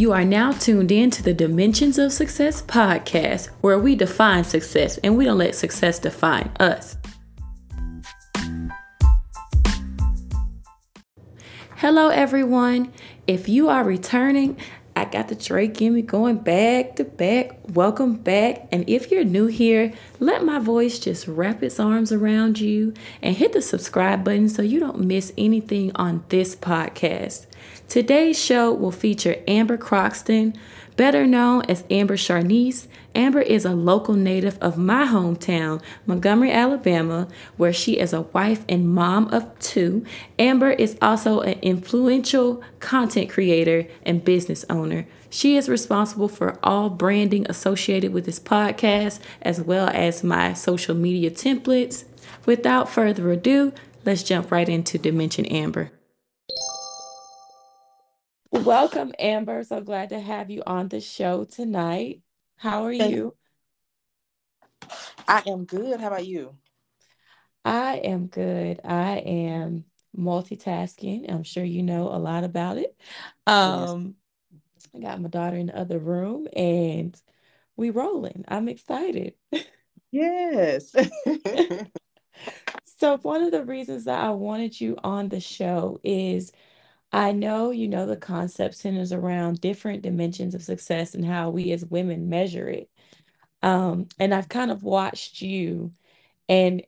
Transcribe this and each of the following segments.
You are now tuned in to the Dimensions of Success podcast, where we define success and we don't let success define us. Hello, everyone. If you are returning, I got the Drake in me going back to back. Welcome back. And if you're new here, let my voice just wrap its arms around you and hit the subscribe button so you don't miss anything on this podcast. Today's show will feature Amber Croxton, better known as Amber Charnice. Amber is a local native of my hometown, Montgomery, Alabama, where she is a wife and mom of two. Amber is also an influential content creator and business owner. She is responsible for all branding associated with this podcast, as well as my social media templates. Without further ado, let's jump right into Dimension Amber. Welcome, Amber. So glad to have you on the show tonight. How are you? I am good. How about you? I am good. I am multitasking. I'm sure you know a lot about it. Um, I got my daughter in the other room and we rolling. I'm excited. Yes. So one of the reasons that I wanted you on the show is I know you know the concept centers around different dimensions of success and how we as women measure it. Um, and I've kind of watched you, and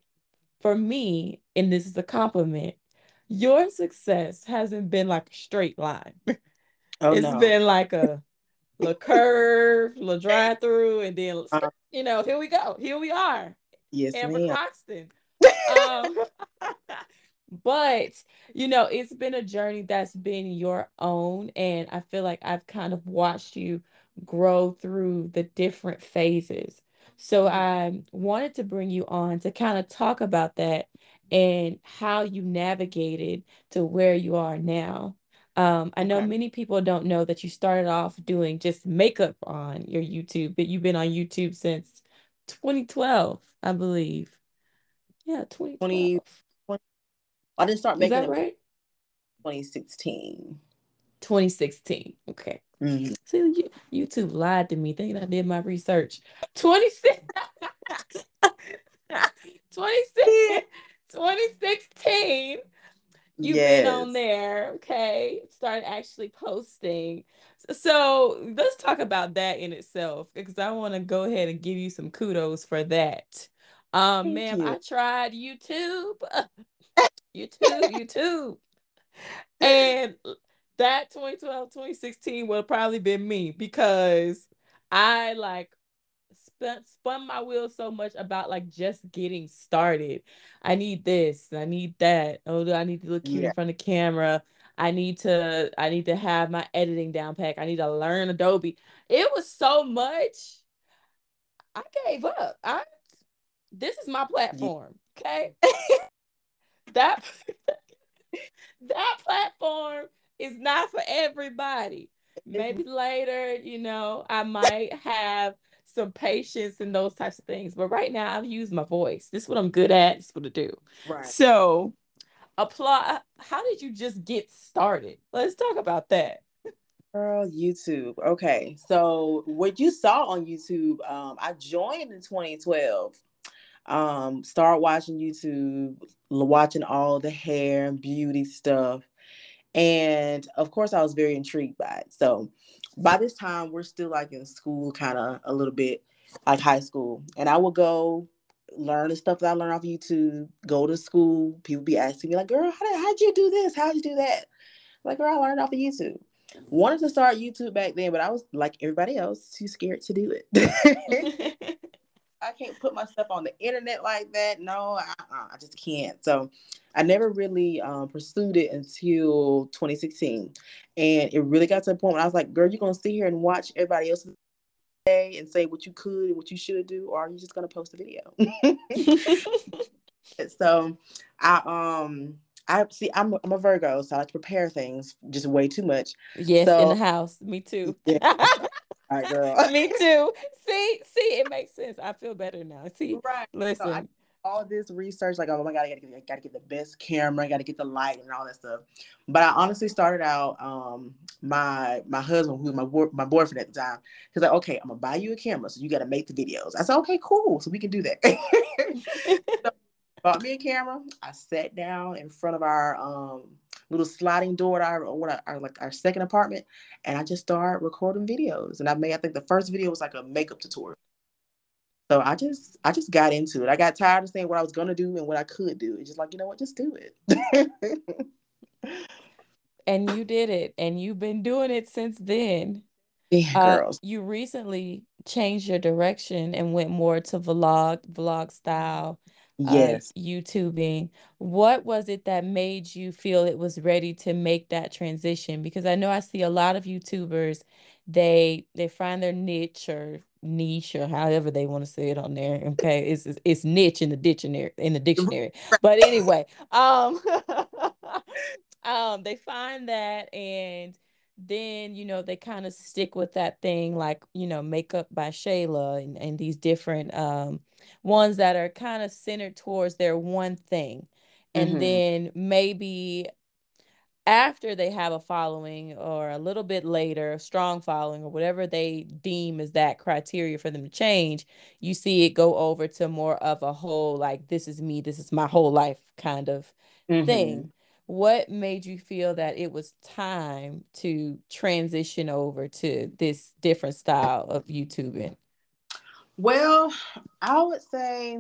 for me, and this is a compliment, your success hasn't been like a straight line. Oh It's no. been like a little curve, little drive through, and then Uh, you know, here we go, here we are, yes, Amber ma'am. Croxton. Um, but you know, it's been a journey that's been your own, and I feel like I've kind of watched you grow through the different phases. So I wanted to bring you on to kind of talk about that and how you navigated to where you are now. Um, I know Okay. many people don't know that you started off doing just makeup on your YouTube, but you've been on YouTube since 2012, I believe. Yeah, 20, 2012. 20 I didn't start making that it right? 2016. 2016. Okay. Mhm. See, you, YouTube lied to me thinking I did my research. 26 26 2016. You've been on there, okay? Started actually posting. So let's talk about that in itself because I want to go ahead and give you some kudos for that. Um, Thank ma'am, I tried YouTube, YouTube, YouTube. And that 2012, 2016 would have probably been me because I like spun, spun my wheels so much about like just getting started. I need this, I need that. Oh, do I need to look cute Yeah. in front of camera? I need to I need to have my editing down pack. I need to learn Adobe. It was so much. I gave up. I this is my platform. Okay. That that platform is not for everybody. Maybe later, you know, I might have some patience and those types of things. But right now, I've used my voice. This is what I'm good at. This is what I do. Right. So, apply. How did you just get started? Let's talk about that. Girl, YouTube. Okay. So what you saw on YouTube, um, I joined in 2012. Um, start watching YouTube, watching all the hair and beauty stuff. And of course, I was very intrigued by it. So by this time, we're still like in school, kind of a little bit like high school. And I would go learn the stuff that I learned off YouTube, go to school. People be asking me, like, girl, how did, how'd you do this? How'd you do that? Like, girl, I learned off of YouTube. Wanted to start YouTube back then, but I was like everybody else, too scared to do it. I can't put myself on the internet like that. No, I, I just can't. So I never really um, pursued it until 2016. And it really got to a point where I was like, girl, you're going to sit here and watch everybody else say and say what you could and what you should do, or are you just going to post a video? so I, um, I see, I'm, I'm a Virgo, so I like to prepare things just way too much. yes, in the house. Me too. yeah, right, girl. Me too. See, see, it makes sense. I feel better now. See, right. So I listen, all this research, like, oh my god, I gotta get, I gotta get the best camera, I gotta get the light and all that stuff. But I honestly started out. Um, my my husband, who was my my boyfriend at the time, he's like, okay, I'm gonna buy you a camera, so you gotta make the videos. I said, okay, cool, so we can do that. so, bought me a camera. I sat down in front of our um little sliding door at our what our, our, like our second apartment, and I just started recording videos. And I made I think the first video was like a makeup tutorial. So I just I just got into it. I got tired of saying what I was gonna do and what I could do. It's just like, you know what, just do it. and you did it. And you've been doing it since then. Yeah, uh, girls. You recently changed your direction and went more to vlog, vlog style. Yes. YouTubing. What was it that made you feel it was ready to make that transition? Because I know I see a lot of YouTubers, they they find their niche or niche or however they want to say it on there. Okay, it's, it's niche in the dictionary in the dictionary. But anyway, um, um, they find that and then you know they kind of stick with that thing like you know makeup by shayla and, and these different um ones that are kind of centered towards their one thing and mm-hmm. then maybe after they have a following or a little bit later, a strong following or whatever they deem as that criteria for them to change, you see it go over to more of a whole, like, this is me, this is my whole life kind of mm-hmm. thing. What made you feel that it was time to transition over to this different style of YouTubing? Well, I would say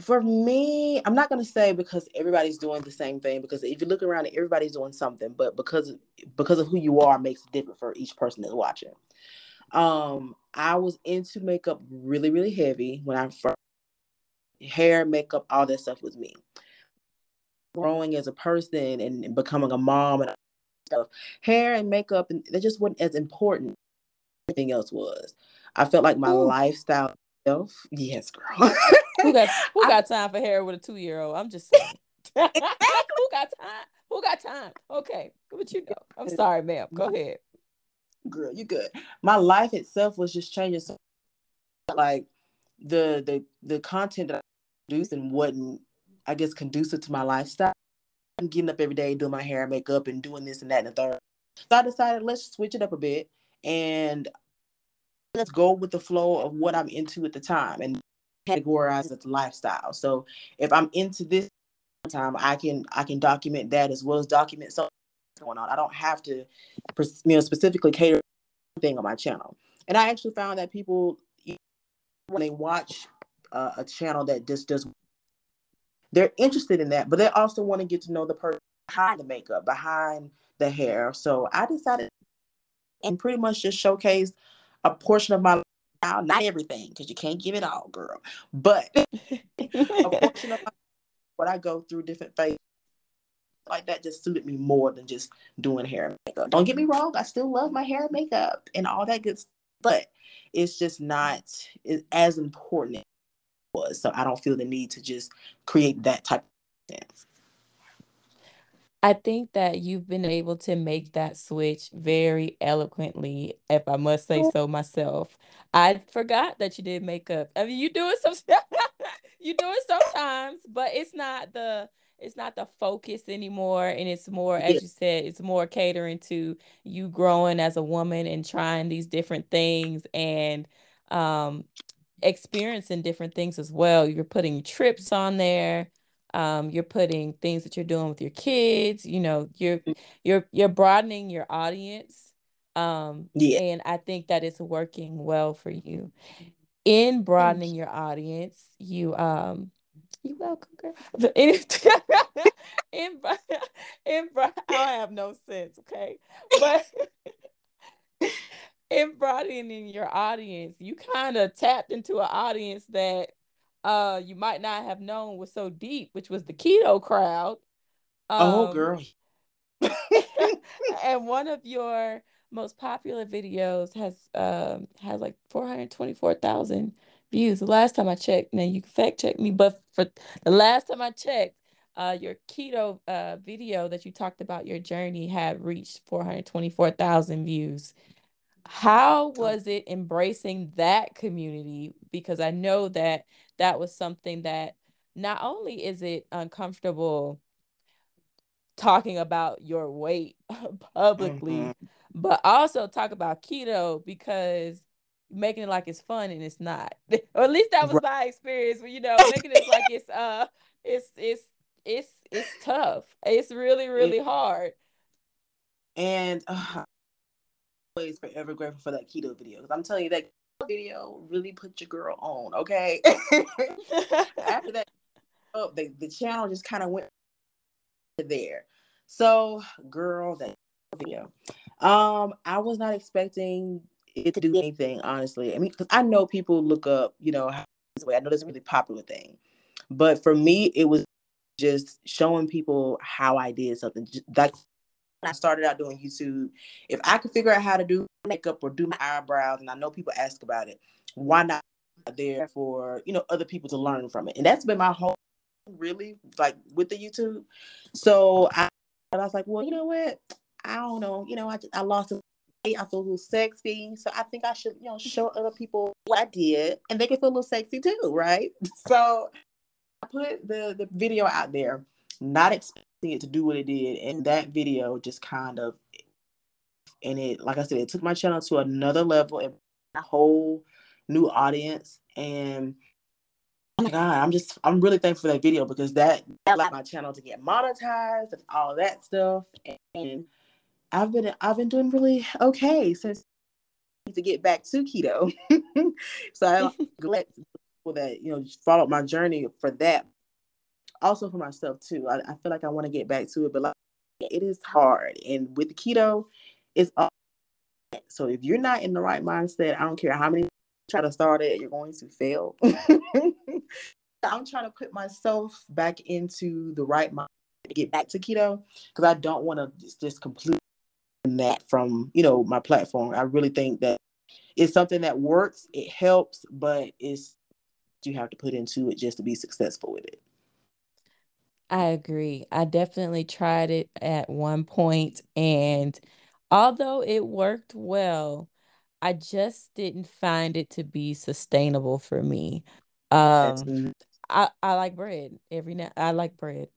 for me, I'm not gonna say because everybody's doing the same thing. Because if you look around, everybody's doing something. But because because of who you are, makes it different for each person that's watching. Um, I was into makeup really, really heavy when I first hair, makeup, all that stuff was me. Growing as a person and becoming a mom and stuff, hair and makeup, and that just wasn't as important. As Everything else was. I felt like my Ooh. lifestyle. Yes, girl. who got who got time for hair with a two year old? I'm just saying. who got time? Who got time? Okay, what you know? I'm sorry, ma'am. Go ahead. Girl, you good. My life itself was just changing. So, like the the the content that I produced and wasn't, I guess, conducive to my lifestyle. I'm getting up every day doing my hair, makeup, and doing this and that and the third. So I decided let's switch it up a bit and let's go with the flow of what I'm into at the time and categorize it as lifestyle. So if I'm into this time, I can I can document that as well as document something going on. I don't have to, you know, specifically cater thing on my channel. And I actually found that people when they watch uh, a channel that just does, they're interested in that, but they also want to get to know the person behind the makeup, behind the hair. So I decided and pretty much just showcase a portion of my life, not everything, because you can't give it all, girl, but a portion of my, what I go through different phases like that just suited me more than just doing hair and makeup. Don't get me wrong, I still love my hair and makeup and all that good stuff, but it's just not as important was. So I don't feel the need to just create that type of thing. I think that you've been able to make that switch very eloquently, if I must say so myself. I forgot that you did makeup. I mean, you do it some you do it sometimes, but it's not the it's not the focus anymore and it's more as you said it's more catering to you growing as a woman and trying these different things and um experiencing different things as well. You're putting trips on there um, you're putting things that you're doing with your kids you know you're mm. you're you're broadening your audience um yeah. and i think that it's working well for you. In broadening your audience you um you welcome girl. In, in, in i have no sense okay? But in broadening your audience you kind of tapped into an audience that uh you might not have known was so deep, which was the keto crowd. Oh, um, oh girl. and one of your most popular videos has um has like 424,000 views. The last time I checked, now you can fact check me, but for the last time I checked, uh your keto uh video that you talked about your journey had reached 424,000 views. How was it embracing that community? Because I know that that was something that not only is it uncomfortable talking about your weight publicly, mm-hmm. but also talk about keto because making it like it's fun and it's not. or at least that was right. my experience. You know, making it like it's uh, it's it's it's it's tough. It's really really hard. And uh, always forever grateful for that keto video because I'm telling you that video really put your girl on. Okay. After that, oh, the the channel just kind of went there. So, girl, that video. Um, I was not expecting it to do anything, honestly. I mean, because I know people look up, you know. I know that's a really popular thing, but for me, it was just showing people how I did something. Like I started out doing YouTube, if I could figure out how to do makeup or do my eyebrows, and I know people ask about it, why not there for you know other people to learn from it? And that's been my whole really like with the YouTube. So I, I was like, well, you know what? I don't know. You know, I I lost weight. I feel a little sexy. So I think I should, you know, show other people what I did and they can feel a little sexy too, right? So I put the, the video out there, not expecting it to do what it did. And that video just kind of, and it, like I said, it took my channel to another level and a whole new audience. And oh my God, I'm just, I'm really thankful for that video because that allowed my channel to get monetized and all that stuff. And I've been I've been doing really okay since to get back to keto. so I'm glad that you know followed my journey for that. Also for myself too. I, I feel like I want to get back to it, but like it is hard. And with keto, it's all so if you're not in the right mindset, I don't care how many try to start it, you're going to fail. I'm trying to put myself back into the right mind to get back to keto because I don't want to just, just completely that from you know my platform. I really think that it's something that works. It helps, but it's you have to put into it just to be successful with it. I agree. I definitely tried it at one point, and although it worked well, I just didn't find it to be sustainable for me. Um, I I like bread every now. I like bread.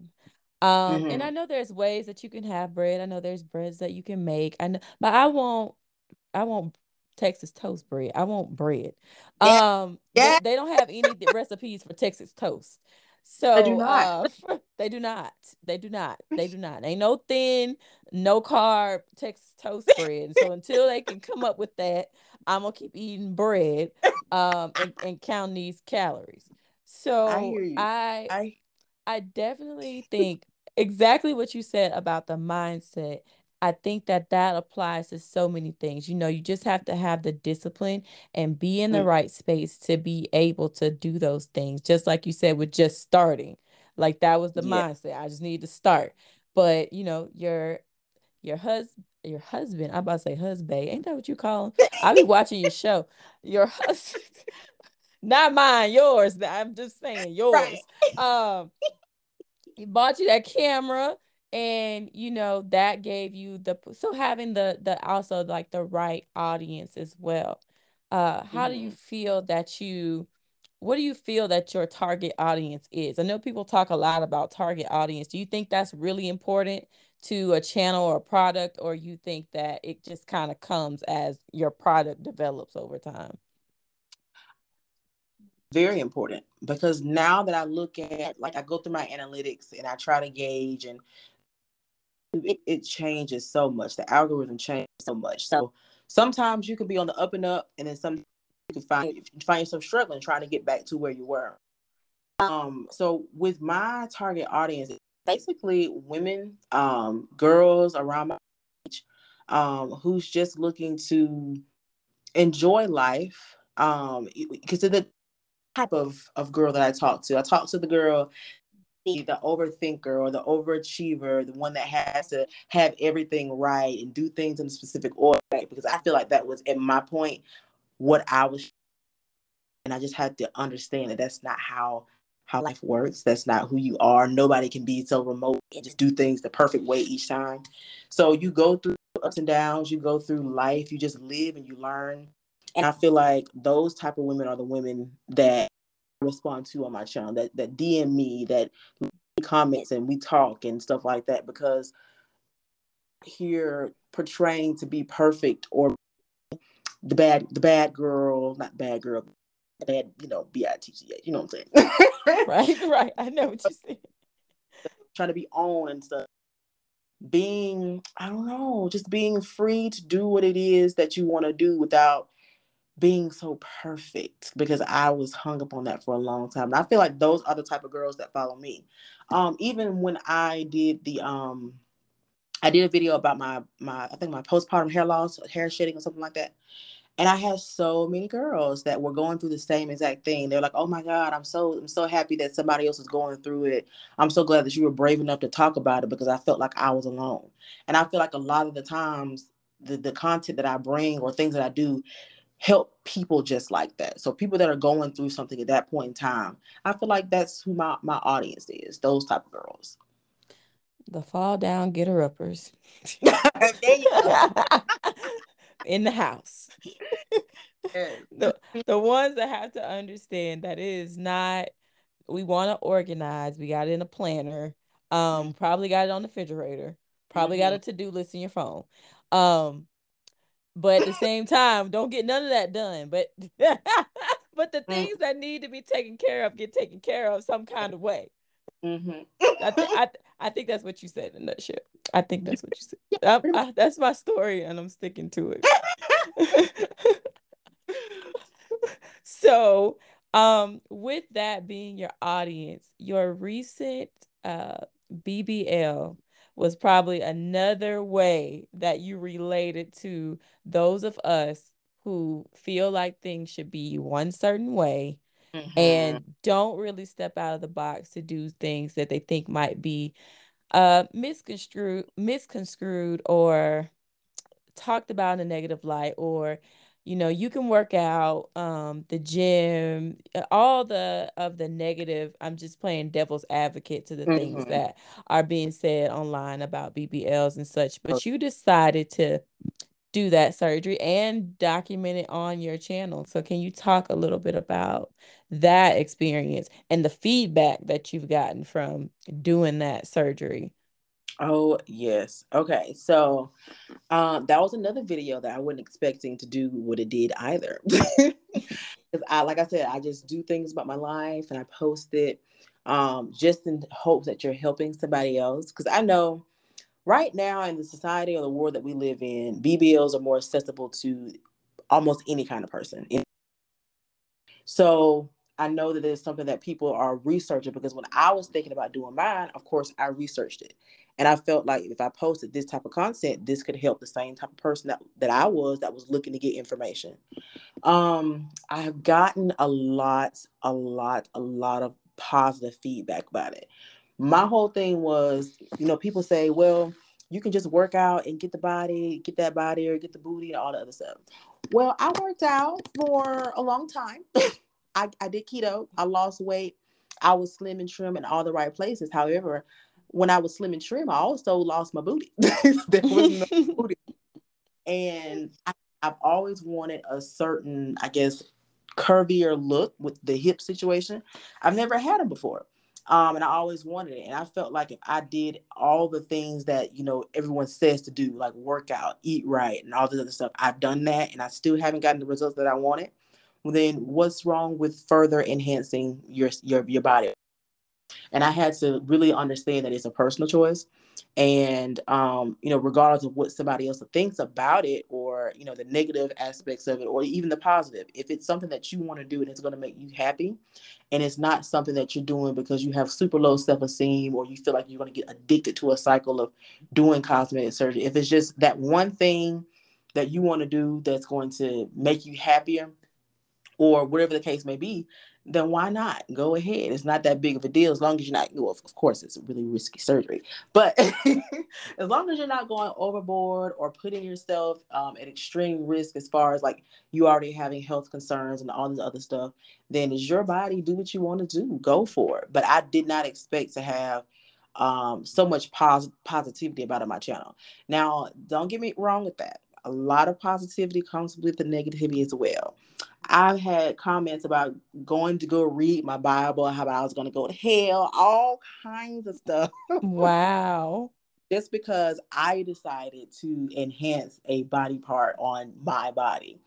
Um, and I mm-hmm. know there's ways that you can have bread. I know there's breads that you can make. I know, but I won't. I won't Texas toast bread. I want bread. Yeah. Um, yeah. They, they, don't have any recipes for Texas toast. So they do not. Uh, they do not. They do not. They do not. Ain't no thin, no carb Texas toast bread. So until they can come up with that, I'm gonna keep eating bread, um, and, and count these calories. So I, I, I I definitely think exactly what you said about the mindset. I think that that applies to so many things. You know, you just have to have the discipline and be in the mm. right space to be able to do those things. Just like you said, with just starting, like that was the yeah. mindset. I just need to start. But you know, your your husband, your husband. I'm about to say husband. Ain't that what you call him? I'll be watching your show. Your husband, not mine, yours. I'm just saying yours. Right. Um, he bought you that camera and you know that gave you the so having the the also like the right audience as well uh how mm-hmm. do you mm-hmm. feel that you what do you feel that your target audience is i know people talk a lot about target audience do you think that's really important to a channel or a product or you think that it just kind of comes as your product develops over time very important because now that I look at like I go through my analytics and I try to gauge and it, it changes so much. The algorithm changes so much. So sometimes you can be on the up and up and then some you can find you find yourself struggling trying to get back to where you were. Um so with my target audience basically women, um, girls around my age, um, who's just looking to enjoy life. Um, because of the type of, of girl that I talk to. I talk to the girl, the overthinker or the overachiever, the one that has to have everything right and do things in a specific order. Because I feel like that was at my point what I was, and I just had to understand that that's not how how life works. That's not who you are. Nobody can be so remote and just do things the perfect way each time. So you go through ups and downs, you go through life, you just live and you learn. And I feel like those type of women are the women that respond to on my channel, that that DM me, that comments and we talk and stuff like that because here portraying to be perfect or the bad the bad girl, not bad girl, bad, you know, B I T C A. You know what I'm saying? right, right. I know what you're saying. Trying to be on and stuff. Being, I don't know, just being free to do what it is that you want to do without being so perfect because I was hung up on that for a long time. And I feel like those are the type of girls that follow me. Um, even when I did the um I did a video about my my I think my postpartum hair loss, hair shedding or something like that. And I had so many girls that were going through the same exact thing. They're like, "Oh my God, I'm so I'm so happy that somebody else is going through it. I'm so glad that you were brave enough to talk about it because I felt like I was alone." And I feel like a lot of the times the the content that I bring or things that I do help people just like that. So people that are going through something at that point in time, I feel like that's who my my audience is. Those type of girls. The fall down getter uppers. in the house. the, the ones that have to understand that it is not we want to organize we got it in a planner um probably got it on the refrigerator probably mm-hmm. got a to-do list in your phone um but at the same time don't get none of that done but but the mm. things mm-hmm. that need to be taken care of get taken care of some kind of way mm-hmm. I, th- I, th- I think that's what you said in that shit I think that's what you said. I, I, that's my story, and I'm sticking to it. so, um, with that being your audience, your recent uh, BBL was probably another way that you related to those of us who feel like things should be one certain way mm-hmm. and don't really step out of the box to do things that they think might be uh misconstrued misconstrued or talked about in a negative light or you know you can work out um the gym uh, all the of the negative i'm just playing devil's advocate to the mm-hmm. things that are being said online about bbls and such but you decided to do that surgery and document it on your channel. So can you talk a little bit about that experience and the feedback that you've gotten from doing that surgery Oh, yes. Okay. So um, that was another video that I wasn't expecting to do what it did either. Because I, like I said, I just do things about my life and I post it um, just in hopes that you're helping somebody else. Because I know right now in the society or the world that we live in, BBLs are more accessible to almost any kind of person. So I know that it's something that people are researching because when I was thinking about doing mine, of course, I researched it. And I felt like if I posted this type of content, this could help the same type of person that, that I was that was looking to get information. Um, I have gotten a lot, a lot, a lot of positive feedback about it. My whole thing was, you know, people say, well, you can just work out and get the body, get that body or get the booty and all the other stuff. Well, I worked out for a long time. I, I did keto. I lost weight. I was slim and trim in all the right places. However, when I was slim and trim, I also lost my booty. there was no booty. And I, I've always wanted a certain, I guess, curvier look with the hip situation. I've never had them before. Um, and I always wanted it. And I felt like if I did all the things that, you know, everyone says to do, like work out, eat right, and all this other stuff, I've done that and I still haven't gotten the results that I wanted then what's wrong with further enhancing your your your body? And I had to really understand that it's a personal choice. And um, you know, regardless of what somebody else thinks about it or you know, the negative aspects of it or even the positive, if it's something that you want to do and it's gonna make you happy and it's not something that you're doing because you have super low self-esteem or you feel like you're gonna get addicted to a cycle of doing cosmetic surgery, if it's just that one thing that you want to do that's going to make you happier or whatever the case may be, then why not go ahead? It's not that big of a deal as long as you're not. Well, of course, it's a really risky surgery, but as long as you're not going overboard or putting yourself um, at extreme risk as far as like you already having health concerns and all this other stuff, then it's your body. Do what you want to do. Go for it. But I did not expect to have um, so much pos- positivity about on my channel. Now, don't get me wrong with that. A lot of positivity comes with the negativity as well. I've had comments about going to go read my Bible, how I was going to go to hell, all kinds of stuff. Wow. Just because I decided to enhance a body part on my body.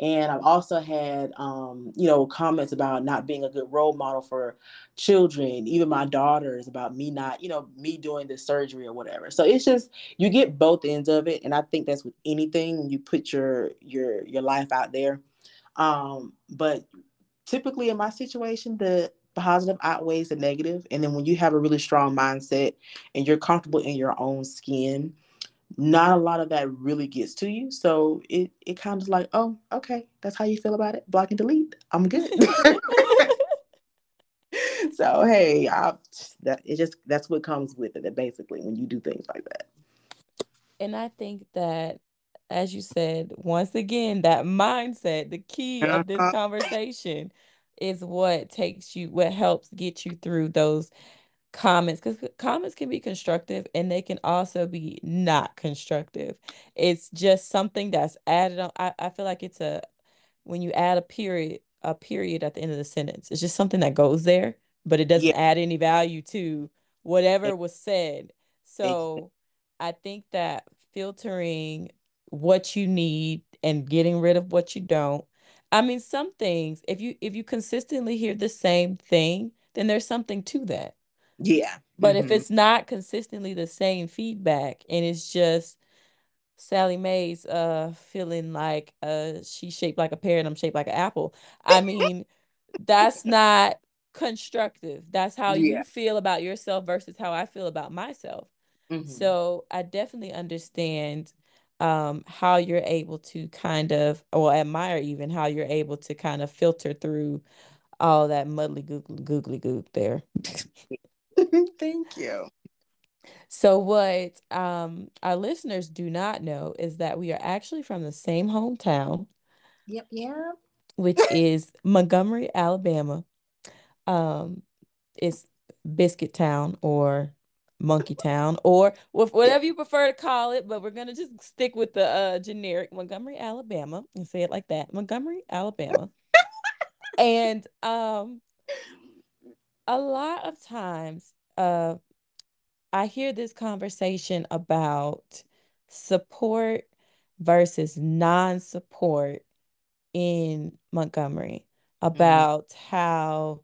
And I've also had, um, you know, comments about not being a good role model for children, even my daughters, about me not, you know, me doing the surgery or whatever. So it's just you get both ends of it, and I think that's with anything when you put your your your life out there. Um, but typically in my situation, the positive outweighs the negative. and then when you have a really strong mindset and you're comfortable in your own skin not a lot of that really gets to you. So it it kind of like, oh, okay, that's how you feel about it. Block and delete. I'm good. so hey, I, that it just that's what comes with it. Basically, when you do things like that. And I think that, as you said, once again, that mindset, the key of this conversation, is what takes you, what helps get you through those comments because comments can be constructive and they can also be not constructive. It's just something that's added on. I, I feel like it's a when you add a period, a period at the end of the sentence, it's just something that goes there, but it doesn't yeah. add any value to whatever was said. So I think that filtering what you need and getting rid of what you don't. I mean, some things, if you if you consistently hear the same thing, then there's something to that. Yeah. But mm-hmm. if it's not consistently the same feedback and it's just Sally Mae's uh feeling like uh she's shaped like a pear and I'm shaped like an apple. I mean, that's not constructive. That's how yeah. you feel about yourself versus how I feel about myself. Mm-hmm. So I definitely understand um how you're able to kind of or admire even how you're able to kind of filter through all that muddly googly googly there. Thank you. So what um our listeners do not know is that we are actually from the same hometown. Yep, yeah. Which is Montgomery, Alabama. Um it's Biscuit Town or Monkey Town or whatever you prefer to call it, but we're gonna just stick with the uh, generic Montgomery, Alabama, and say it like that. Montgomery, Alabama. and um a lot of times uh I hear this conversation about support versus non-support in Montgomery mm-hmm. about mm-hmm. how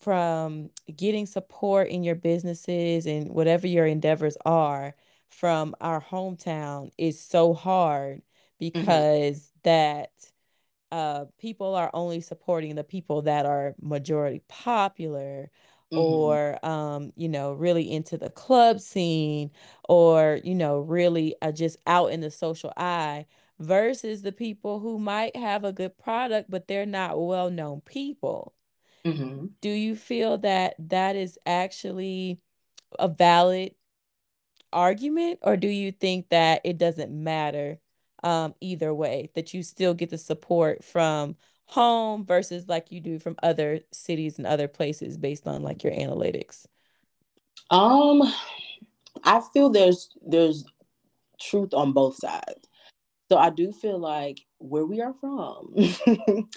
from getting support in your businesses and whatever your endeavors are from our hometown is so hard mm-hmm. because mm-hmm. that uh, people are only supporting the people that are majority popular mm-hmm. or um, you know really into the club scene or you know really uh, just out in the social eye versus the people who might have a good product but they're not well-known people mm-hmm. do you feel that that is actually a valid argument or do you think that it doesn't matter um, either way, that you still get the support from home versus like you do from other cities and other places based on like your analytics? Um, I feel there's there's truth on both sides. So I do feel like where we are from,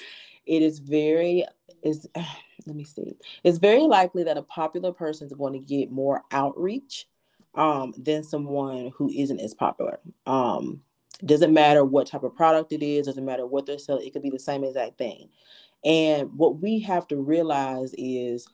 it is very is let me see. It's very likely that a popular person is going to get more outreach um, than someone who isn't as popular. Um, doesn't matter what type of product it is, doesn't matter what they're selling, it could be the same exact thing. And what we have to realize is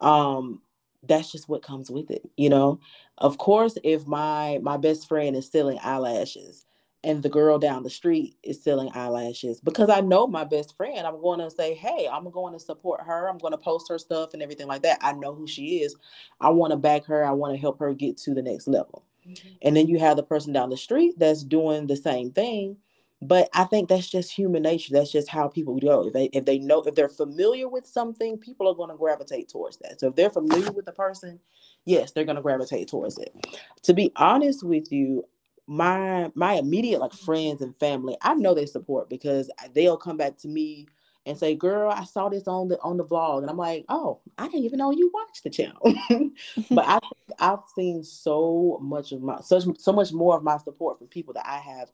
um that's just what comes with it, you know. Of course, if my my best friend is selling eyelashes and the girl down the street is selling eyelashes because I know my best friend, I'm going to say, "Hey, I'm going to support her. I'm going to post her stuff and everything like that. I know who she is. I want to back her. I want to help her get to the next level." Mm-hmm. And then you have the person down the street that's doing the same thing, but I think that's just human nature. That's just how people go. If they if they know if they're familiar with something, people are going to gravitate towards that. So if they're familiar with the person, yes, they're going to gravitate towards it. To be honest with you, my my immediate like friends and family, I know they support because they'll come back to me and say, "Girl, I saw this on the on the vlog," and I'm like, "Oh, I didn't even know you watched the channel." but I I've seen so much of my such so much more of my support from people that I have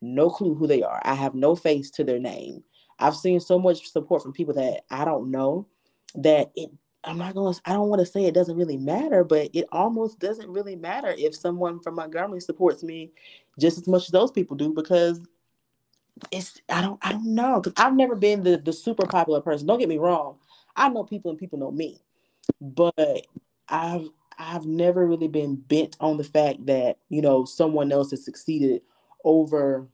no clue who they are. I have no face to their name. I've seen so much support from people that I don't know that it I'm not going to I don't want to say it doesn't really matter, but it almost doesn't really matter if someone from Montgomery supports me just as much as those people do because it's I don't I don't know cuz I've never been the the super popular person. Don't get me wrong. I know people and people know me. But I've I've never really been bent on the fact that, you know, someone else has succeeded over,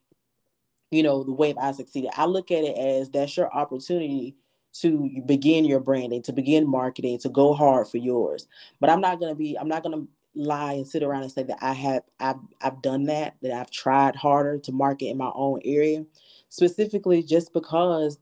you know, the way I succeeded. I look at it as that's your opportunity to begin your branding, to begin marketing, to go hard for yours. But I'm not gonna be, I'm not gonna lie and sit around and say that I have I've I've done that, that I've tried harder to market in my own area, specifically just because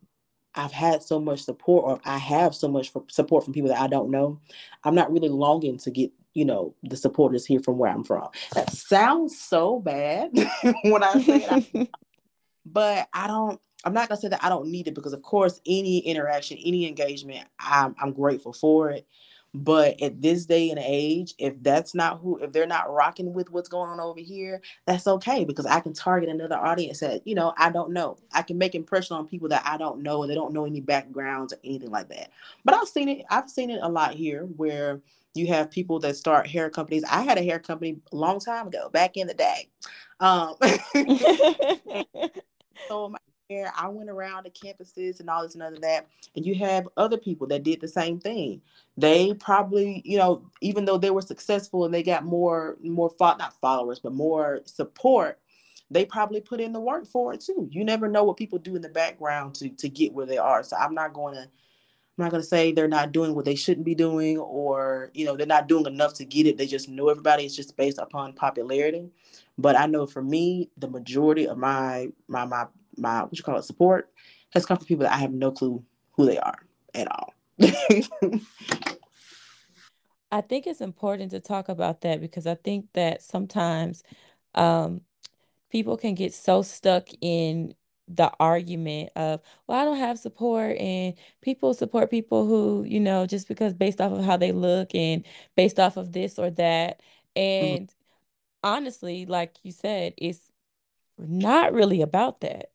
I've had so much support or I have so much support from people that I don't know. I'm not really longing to get you know, the supporters here from where I'm from. That sounds so bad when I say that, but I don't. I'm not gonna say that I don't need it because, of course, any interaction, any engagement, I'm, I'm grateful for it. But at this day and age, if that's not who, if they're not rocking with what's going on over here, that's okay because I can target another audience that, you know, I don't know. I can make impression on people that I don't know, and they don't know any backgrounds or anything like that. But I've seen it, I've seen it a lot here where you have people that start hair companies. I had a hair company a long time ago, back in the day. Um, so my hair, I went around the campuses and all this and other that. And you have other people that did the same thing. They probably, you know, even though they were successful and they got more, more fought, not followers, but more support, they probably put in the work for it too. You never know what people do in the background to to get where they are. So I'm not going to I'm not to say they're not doing what they shouldn't be doing or, you know, they're not doing enough to get it. They just know everybody. It's just based upon popularity. But I know for me, the majority of my, my, my, my, what you call it, support has come from people that I have no clue who they are at all. I think it's important to talk about that because I think that sometimes um, people can get so stuck in the argument of, well, I don't have support, and people support people who, you know, just because based off of how they look and based off of this or that. Mm-hmm. And mm-hmm. honestly, like you said, it's not really about that.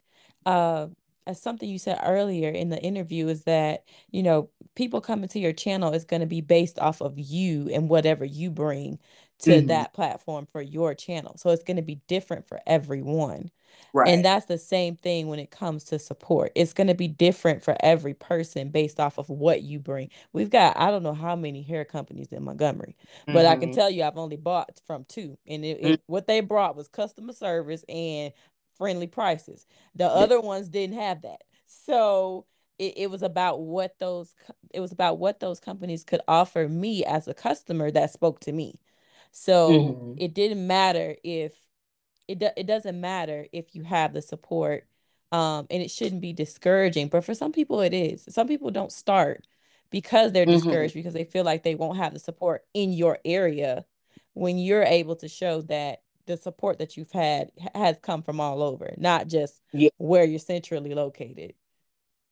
Uh, as something you said earlier in the interview is that you know people coming to your channel is going to be based off of you and whatever you bring to mm-hmm. that platform for your channel so it's going to be different for everyone Right. And that's the same thing when it comes to support. It's going to be different for every person based off of what you bring. We've got, I don't know how many hair companies in Montgomery, but mm-hmm. I can mm-hmm. tell you I've only bought from two. And it, mm-hmm. it, what they brought was customer service and friendly prices. The yeah. other ones didn't have that. So it, it was about what those it was about what those companies could offer me as a customer that spoke to me. So mm-hmm. it didn't matter if it do, it doesn't matter if you have the support um and it shouldn't be discouraging but for some people it is some people don't start because they're mm-hmm. discouraged because they feel like they won't have the support in your area when you're able to show that the support that you've had has come from all over not just yeah. where you're centrally located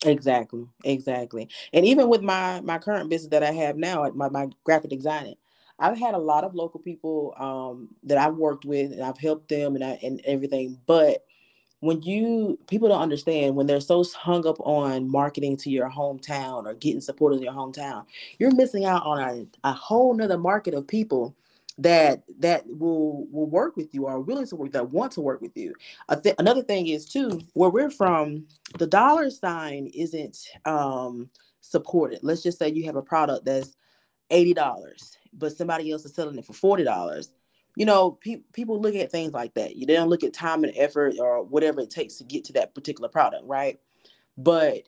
exactly exactly and even with my my current business that i have now my, my graphic designing I've had a lot of local people um, that I've worked with and I've helped them and I, and everything. But when you people don't understand when they're so hung up on marketing to your hometown or getting support in your hometown, you're missing out on a, a whole nother market of people that that will will work with you or willing to work that want to work with you. Th- another thing is too where we're from, the dollar sign isn't um, supported. Let's just say you have a product that's eighty dollars but somebody else is selling it for forty dollars. You know, pe- people look at things like that. You don't look at time and effort or whatever it takes to get to that particular product, right? But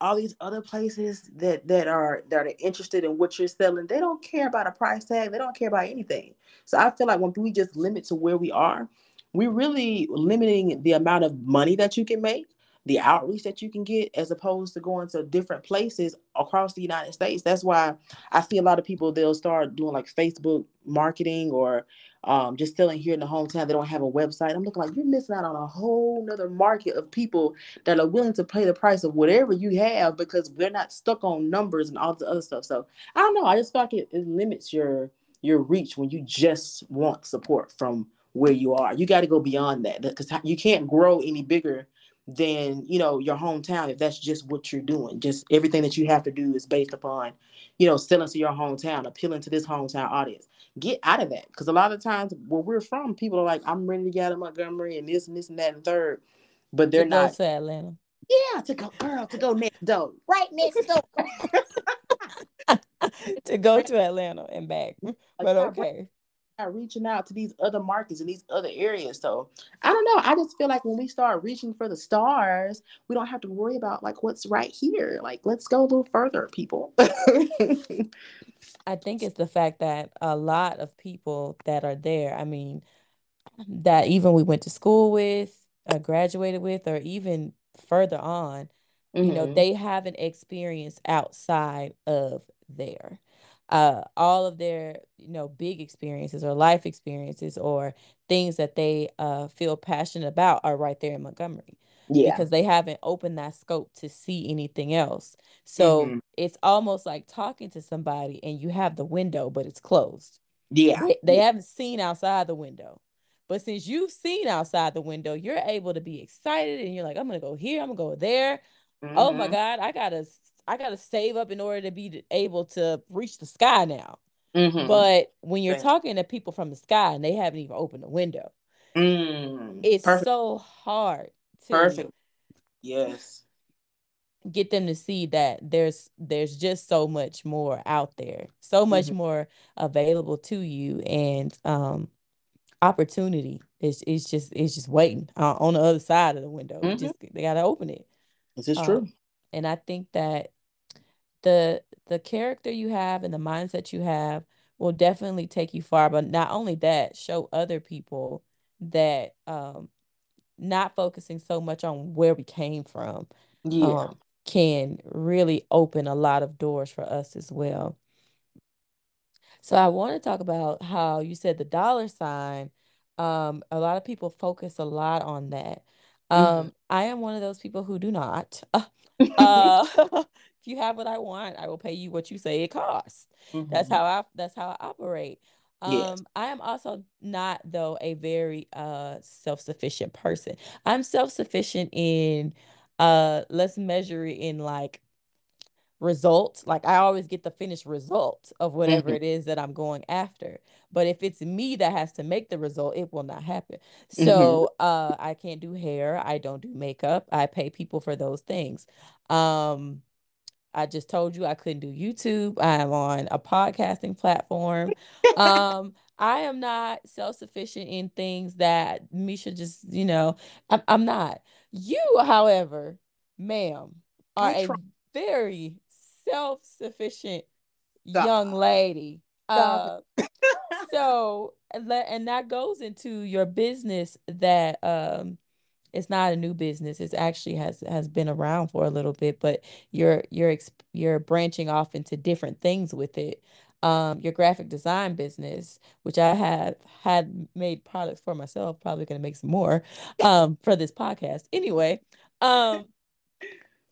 all these other places that that are that are interested in what you're selling, they don't care about a price tag. They don't care about anything. So I feel like when we just limit to where we are, we're really limiting the amount of money that you can make the outreach that you can get as opposed to going to different places across the United States. That's why I see a lot of people they'll start doing like Facebook marketing or um, just selling here in the hometown. They don't have a website. I'm looking like you're missing out on a whole nother market of people that are willing to pay the price of whatever you have because they're not stuck on numbers and all the other stuff. So I don't know. I just feel like it, it limits your your reach when you just want support from where you are. You got to go beyond that because you can't grow any bigger than you know your hometown if that's just what you're doing. Just everything that you have to do is based upon you know selling to your hometown appealing to this hometown audience. Get out of that because a lot of times where we're from people are like i'm ready to get out of montgomery and this and this and that and third but they're to not to atlanta. Yeah to go girl to go next door. Right next door. To go to atlanta and back. But okay reaching out to these other markets and these other areas. So I don't know. I just feel like when we start reaching for the stars, we don't have to worry about like what's right here. Like let's go a little further, people. I think it's the fact that a lot of people that are there, I mean, that even we went to school with, uh, graduated with, or even further on, mm-hmm. you know, mm-hmm. they have an experience outside of there uh, all of their you know big experiences or life experiences or things that they uh, feel passionate about are right there in Montgomery. Yeah. Because they haven't opened that scope to see anything else. So mm-hmm. it's almost like talking to somebody and you have the window, but it's closed. Yeah. They, they yeah. haven't seen outside the window. But since you've seen outside the window, you're able to be excited and you're like, I'm going to go here, I'm going to go there. Mm-hmm. Oh my mm-hmm. God, I got to I got to save up in order to be able to reach the sky now. Mm-hmm. But when you're talking to people from the sky and they haven't even opened the window, mm, it's perfect. so hard to perfect. Yes. Get them to see that there's there's just so much more out there, so much mm-hmm. more available to you, and um, opportunity is is just is just waiting uh, on the other side of the window. Mm-hmm. Just they gotta open it. This is um, true. And I think that the the character you have and the mindset you have will definitely take you far but not only that show other people that um not focusing so much on where we came from yeah um, can really open a lot of doors for us as well so i want to talk about how you said the dollar sign um a lot of people focus a lot on that mm-hmm. um mm-hmm. i am one of those people who do not uh you have what I want, I will pay you what you say it costs. Mm-hmm. That's how I that's how I operate. Um, yes. I am also not though a very uh self-sufficient person. I'm self-sufficient in uh let's measure it in like results. Like I always get the finished result of whatever mm-hmm. it is that I'm going after. But if it's me that has to make the result, it will not happen. Mm-hmm. So mm-hmm. uh I can't do hair, I don't do makeup. I pay people for those things. Um I just told you I couldn't do YouTube. I am on a podcasting platform. um, I am not self sufficient in things that Misha just, you know, I'm, I'm not. You, however, ma'am, are a very self sufficient young lady. Uh, so, and that goes into your business that um it's not a new business it's actually has has been around for a little bit but you're you're you're branching off into different things with it. Um your graphic design business which i have had made products for myself probably going to make some more um for this podcast. Anyway um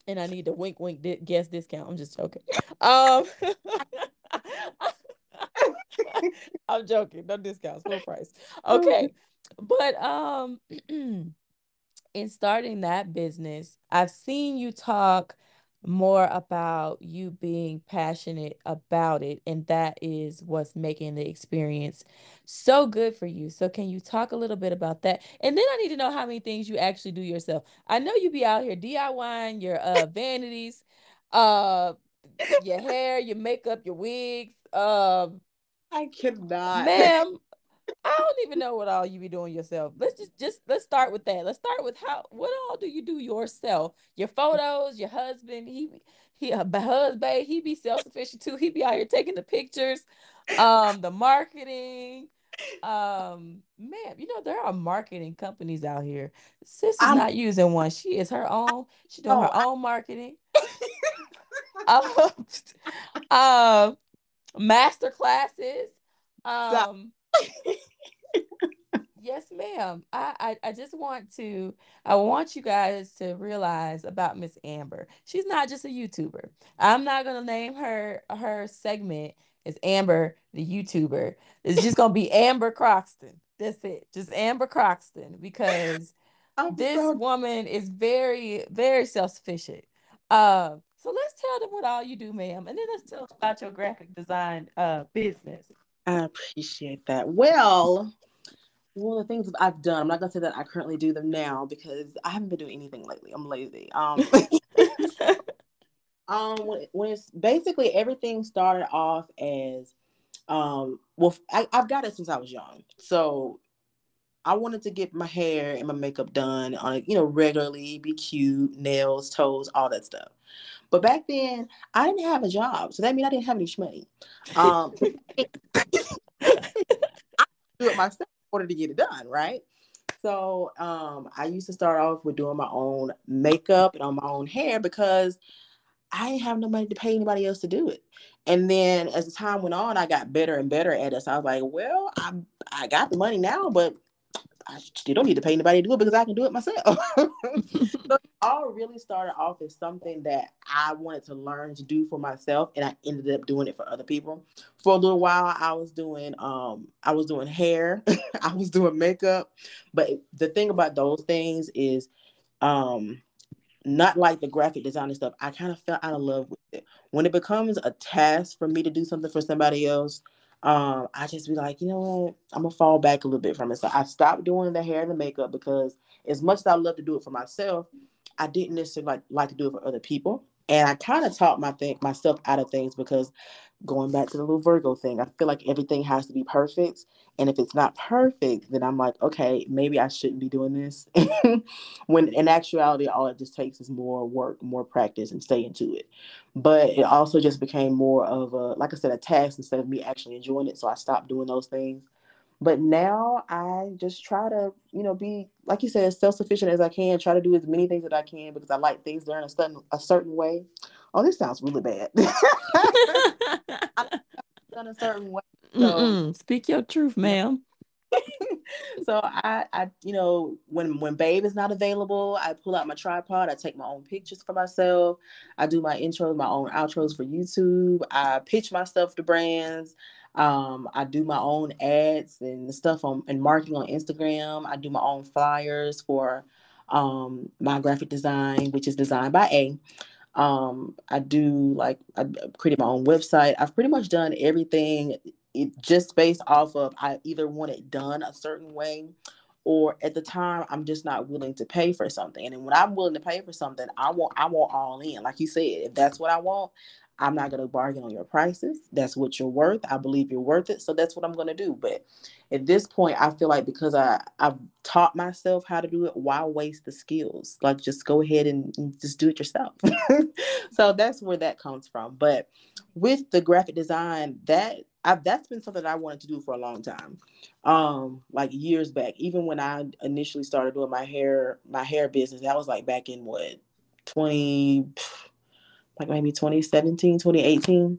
and i need a wink wink di- guest discount i'm just joking. Um i'm joking no discounts full price. Okay but um in starting that business, I've seen you talk more about you being passionate about it and that is what's making the experience so good for you. So can you talk a little bit about that? And then i need to know how many things you actually do yourself. I know you be out here diying your uh vanities uh your hair your makeup your wigs um I cannot. Ma'am, I don't even know what all you be doing yourself. Let's just just let's start with that. Let's start with how what all do you do yourself? Your photos, your husband, he he a husband, he be self-sufficient too. He be out here taking the pictures, um, the marketing, Um, man, you know there are marketing companies out here. Sis is I'm, not using one. She is her own. She doing oh, her own marketing. um, um, master classes. Um, yes, ma'am. I, I I just want to I want you guys to realize about Miss Amber. She's not just a YouTuber. I'm not gonna name her her segment as Amber the YouTuber. It's just gonna be Amber Croxton. That's it. Just Amber Croxton because this so... woman is very very self sufficient. Uh, so let's tell them what all you do, ma'am, and then let's tell about your graphic design uh business. I appreciate that. Well, one of the things that I've done, I'm not gonna say that I currently do them now because I haven't been doing anything lately. I'm lazy. Um, um, when, when it's basically everything started off as, um, well, I, I've got it since I was young, so I wanted to get my hair and my makeup done on, you know, regularly, be cute, nails, toes, all that stuff. But back then, I didn't have a job, so that means I didn't have any money. Um, I do it myself in order to get it done, right? So um, I used to start off with doing my own makeup and on my own hair because I didn't have no money to pay anybody else to do it. And then as the time went on, I got better and better at it. So I was like, well, I I got the money now, but I still don't need to pay anybody to do it because I can do it myself. so it all really started off as something that I wanted to learn to do for myself, and I ended up doing it for other people. For a little while, I was doing um I was doing hair, I was doing makeup, but the thing about those things is um not like the graphic design and stuff. I kind of fell out of love with it. When it becomes a task for me to do something for somebody else, um, I just be like, you know what, I'm gonna fall back a little bit from it. So I stopped doing the hair and the makeup because as much as I love to do it for myself, I didn't necessarily like, like to do it for other people. And I kind of taught my myself out of things because going back to the little Virgo thing, I feel like everything has to be perfect. And if it's not perfect, then I'm like, okay, maybe I shouldn't be doing this. when in actuality, all it just takes is more work, more practice, and staying to it. But it also just became more of a, like I said, a task instead of me actually enjoying it. So I stopped doing those things. But now I just try to, you know, be like you said, as self-sufficient as I can. Try to do as many things that I can because I like things done a certain a certain way. Oh, this sounds really bad. done a certain way. So. Speak your truth, ma'am. so I, I, you know, when when Babe is not available, I pull out my tripod. I take my own pictures for myself. I do my intros, my own outros for YouTube. I pitch my stuff to brands. Um, I do my own ads and stuff on and marketing on Instagram. I do my own flyers for um, my graphic design, which is designed by A. Um, I do like I created my own website. I've pretty much done everything it, just based off of I either want it done a certain way or at the time I'm just not willing to pay for something. And when I'm willing to pay for something, I want I want all in. Like you said, if that's what I want, I'm not going to bargain on your prices. That's what you're worth. I believe you're worth it. So that's what I'm going to do. But at this point, I feel like because I, I've taught myself how to do it, why waste the skills? Like just go ahead and, just do it yourself. so that's where that comes from. But with the graphic design, that I've, that's been something that I wanted to do for a long time. Um, like years back, even when I initially started doing my hair, my hair business, that was like back in what, 20, like maybe 2017, 2018.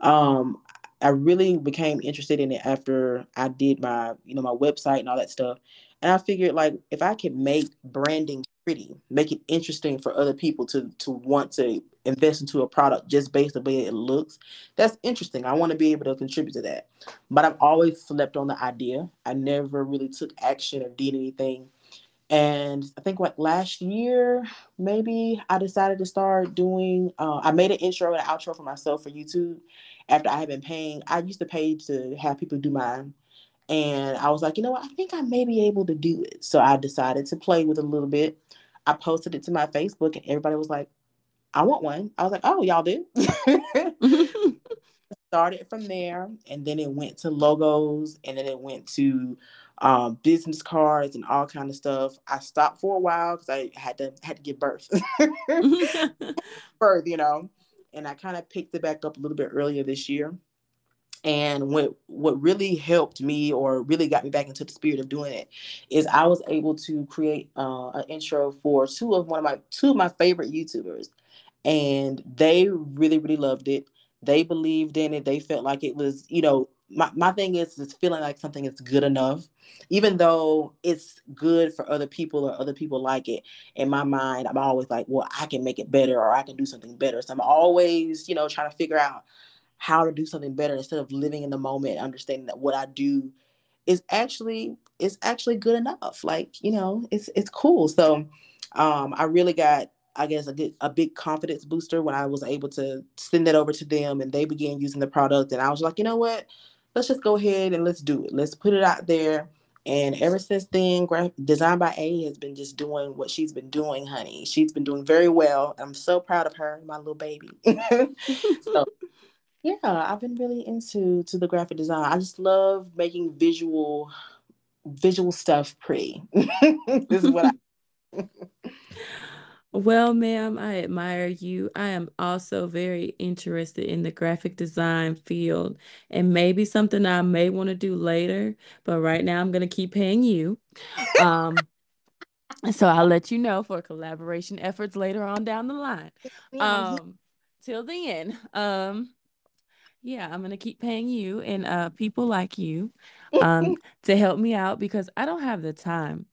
Um, I really became interested in it after I did my, you know, my website and all that stuff. And I figured like if I could make branding pretty, make it interesting for other people to to want to invest into a product just based on the way it looks, that's interesting. I want to be able to contribute to that. But I've always slept on the idea. I never really took action or did anything and I think like last year, maybe I decided to start doing. Uh, I made an intro and an outro for myself for YouTube after I had been paying. I used to pay to have people do mine, and I was like, you know what? I think I may be able to do it. So I decided to play with a little bit. I posted it to my Facebook, and everybody was like, "I want one." I was like, "Oh, y'all do?" Started from there, and then it went to logos, and then it went to um, business cards and all kind of stuff. I stopped for a while because I had to had to give birth, birth, you know, and I kind of picked it back up a little bit earlier this year. and what what really helped me or really got me back into the spirit of doing it is I was able to create uh, an intro for two of one of my two of my favorite YouTubers, and they really really loved it. They believed in it. They felt like it was you know my, my thing is is feeling like something is good enough even though it's good for other people or other people like it in my mind i'm always like well i can make it better or i can do something better so i'm always you know trying to figure out how to do something better instead of living in the moment, understanding that what I do is actually is actually good enough. Like, you know, it's it's cool. So um I really got I guess a good a big confidence booster when I was able to send it over to them and they began using the product and I was like, you know what? Let's just go ahead and let's do it. Let's put it out there. And ever since then, Design by A has been just doing what she's been doing, honey. She's been doing very well. I'm so proud of her, my little baby. so yeah, I've been really into to the graphic design. I just love making visual visual stuff pretty. this is what I Well, ma'am, I admire you. I am also very interested in the graphic design field and maybe something I may want to do later, but right now I'm going to keep paying you. Um, so I'll let you know for collaboration efforts later on down the line. Um, till then, um, yeah, I'm gonna keep paying you and uh people like you um to help me out because I don't have the time.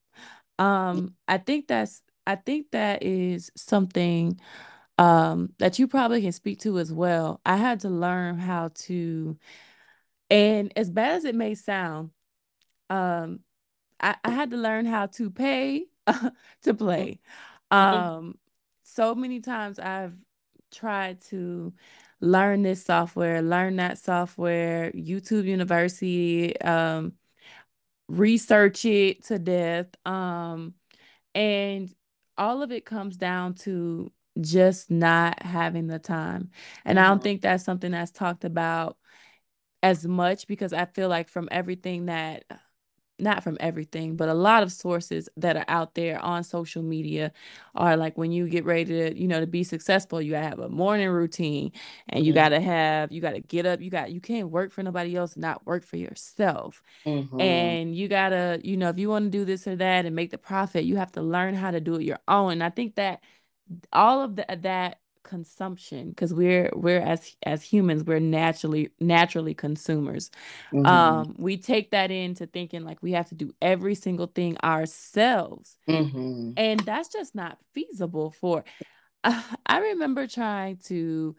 Um I think that's I think that is something um that you probably can speak to as well. I had to learn how to and as bad as it may sound, um I, I had to learn how to pay to play. Um so many times I've tried to learn this software, learn that software, YouTube University, um, research it to death. Um, and all of it comes down to just not having the time. And mm-hmm. I don't mm-hmm. think that's something that's talked about as much because I feel like from everything that not from everything, but a lot of sources that are out there on social media are like when you get ready to, you know, to be successful, you gotta have a morning routine and you mm-hmm. gotta have, you gotta get up, you got, you can't work for nobody else, not work for yourself. Mm-hmm. And you gotta, you know, if you want to do this or that and make the profit, you have to learn how to do it your own. And I think that all of the, that consumption because we're we're as as humans we're naturally naturally consumers mm-hmm. um we take that into thinking like we have to do every single thing ourselves mm-hmm. and that's just not feasible for uh, i remember trying to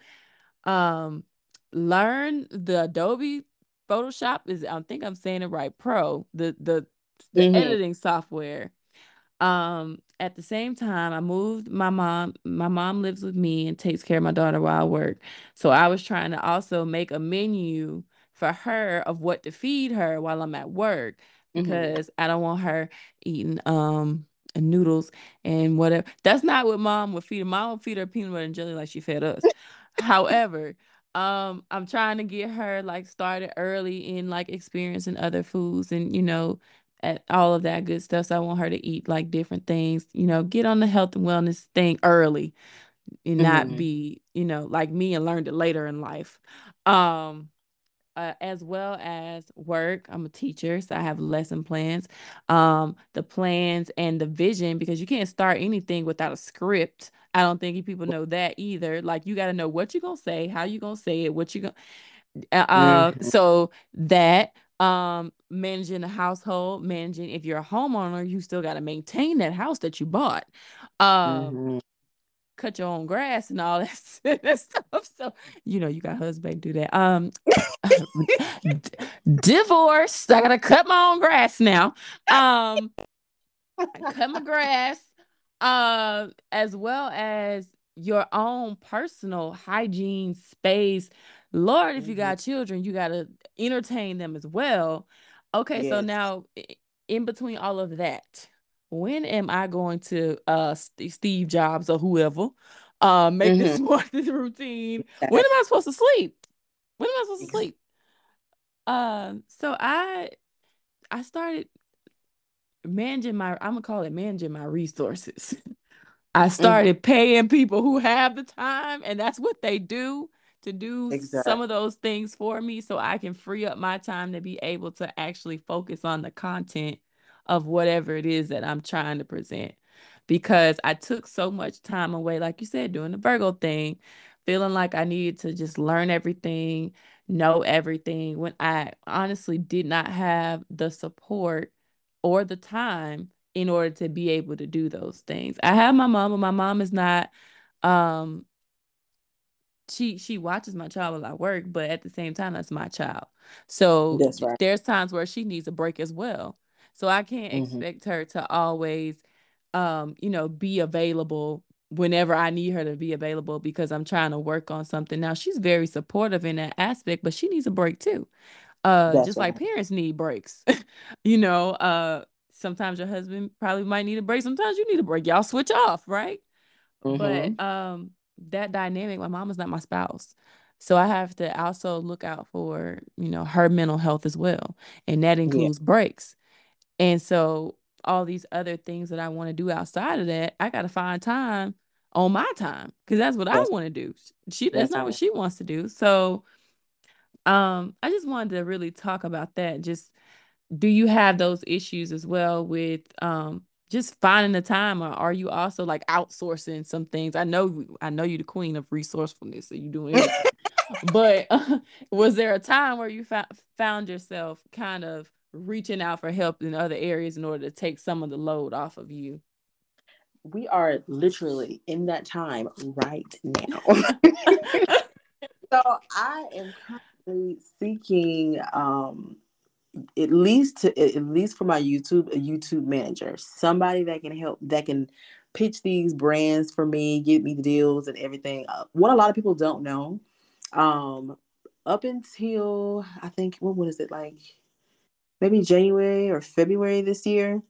um learn the adobe photoshop is i think i'm saying it right pro the the, the mm-hmm. editing software um at the same time i moved my mom my mom lives with me and takes care of my daughter while i work so i was trying to also make a menu for her of what to feed her while i'm at work mm-hmm. because mm-hmm. i don't want her eating um noodles and whatever that's not what mom would feed her mom would feed her peanut butter and jelly like she fed us however um i'm trying to get her like started early in like experiencing other foods and you know at all of that good stuff. So I want her to eat like different things, you know, get on the health and wellness thing early and not mm-hmm. be, you know, like me and learned it later in life. Um, uh, as well as work. I'm a teacher, so I have lesson plans, um, the plans and the vision because you can't start anything without a script. I don't think people know that either. Like you got to know what you're gonna say, how you're gonna say it, what you're gonna. Uh, mm-hmm. so that um managing the household managing if you're a homeowner you still got to maintain that house that you bought. Um mm-hmm. cut your own grass and all that, that stuff. So you know you got husband do that. Um divorce i gotta cut my own grass now. Um cut my grass uh, as well as your own personal hygiene space. Lord, if you mm-hmm. got children, you got to entertain them as well. Okay, yes. so now in between all of that, when am I going to uh Steve Jobs or whoever uh make mm-hmm. this morning routine? When am I supposed to sleep? When am I supposed to sleep? Um, so I I started managing my I'm gonna call it managing my resources. I mm-hmm. started mm-hmm. paying people who have the time, and that's what they do to do exactly. some of those things for me so I can free up my time to be able to actually focus on the content of whatever it is that I'm trying to present. Because I took so much time away, like you said, doing the Virgo thing, feeling like I needed to just learn everything, know everything, when I honestly did not have the support or the time in order to be able to do those things. I have my mom, but my mom is not um she she watches my child while I work, but at the same time, that's my child. So right. there's times where she needs a break as well. So I can't mm-hmm. expect her to always um, you know, be available whenever I need her to be available because I'm trying to work on something. Now she's very supportive in that aspect, but she needs a break too. Uh That's just right. like parents need breaks. you know, uh sometimes your husband probably might need a break. Sometimes you need a break. Y'all switch off, right? Mm-hmm. But um that dynamic, my mom is not my spouse. So I have to also look out for, you know, her mental health as well. And that includes yeah. breaks. And so all these other things that I want to do outside of that, I got to find time on my time because that's what that's, I want to do. She that's, that's not right. what she wants to do. So um I just wanted to really talk about that. Just do you have those issues as well with um just finding the time or are you also like outsourcing some things? I know i know you're the queen of resourcefulness so you doing it. but uh, was there a time where you found found yourself kind of reaching out for help in other areas in order to take some of the load off of you? We are literally in that time right now. So i am currently seeking um at least to, at least for my YouTube, a YouTube manager, somebody that can help that can pitch these brands for me, get me the deals and everything. Uh, what a lot of people don't know, um, up until I think what was it like, maybe January or February this year,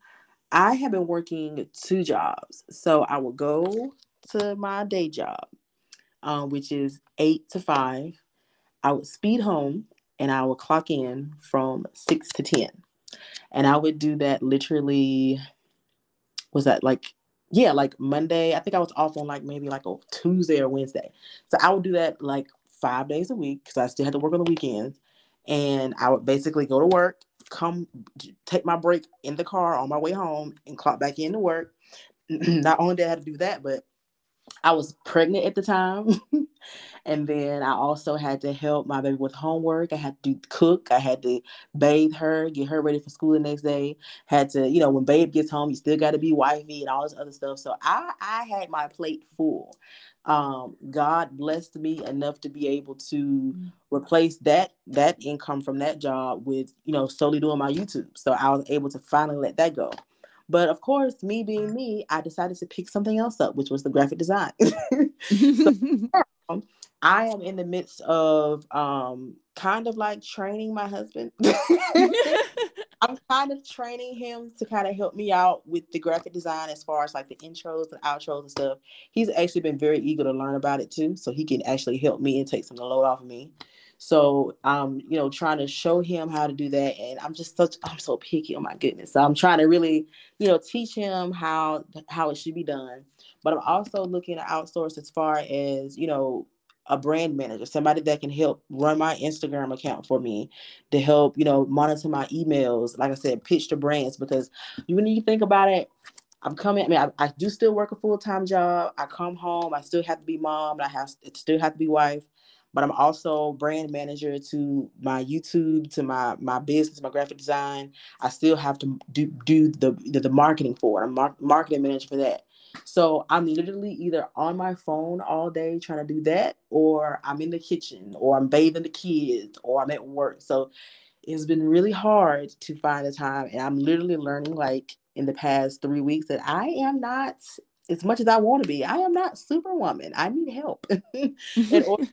I have been working two jobs. So I will go to my day job, um, which is eight to five. I would speed home and I would clock in from six to 10. And I would do that literally, was that like, yeah, like Monday. I think I was off on like maybe like a Tuesday or Wednesday. So I would do that like five days a week because I still had to work on the weekends. And I would basically go to work, come take my break in the car on my way home and clock back into work. Not only did I have to do that, but I was pregnant at the time. and then I also had to help my baby with homework. I had to cook. I had to bathe her, get her ready for school the next day. Had to, you know, when babe gets home, you still got to be wifey and all this other stuff. So I, I had my plate full. Um, God blessed me enough to be able to mm. replace that that income from that job with, you know, solely doing my YouTube. So I was able to finally let that go. But of course, me being me, I decided to pick something else up, which was the graphic design. so, I am in the midst of um, kind of like training my husband. I'm kind of training him to kind of help me out with the graphic design as far as like the intros and outros and stuff. He's actually been very eager to learn about it too, so he can actually help me and take some of the load off of me. So I'm, you know, trying to show him how to do that. And I'm just such I'm so picky, oh my goodness. So I'm trying to really, you know, teach him how how it should be done. But I'm also looking to outsource as far as, you know, a brand manager, somebody that can help run my Instagram account for me, to help, you know, monitor my emails, like I said, pitch to brands because you when you think about it, I'm coming. I mean, I, I do still work a full time job. I come home. I still have to be mom. I have still have to be wife but I'm also brand manager to my YouTube, to my my business, my graphic design. I still have to do do the the, the marketing for it. I'm mar- marketing manager for that. So I'm literally either on my phone all day trying to do that, or I'm in the kitchen, or I'm bathing the kids, or I'm at work. So it's been really hard to find the time, and I'm literally learning like in the past three weeks that I am not as much as I want to be. I am not superwoman. I need help in order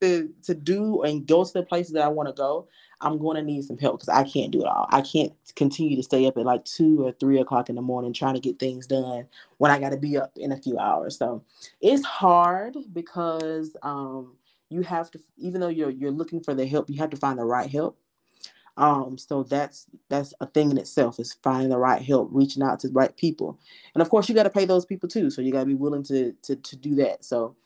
to to do and go to the places that I want to go, I'm going to need some help because I can't do it all. I can't continue to stay up at like two or three o'clock in the morning trying to get things done when I got to be up in a few hours. So it's hard because um, you have to, even though you're you're looking for the help, you have to find the right help. Um, so that's that's a thing in itself is finding the right help, reaching out to the right people, and of course you got to pay those people too. So you got to be willing to to to do that. So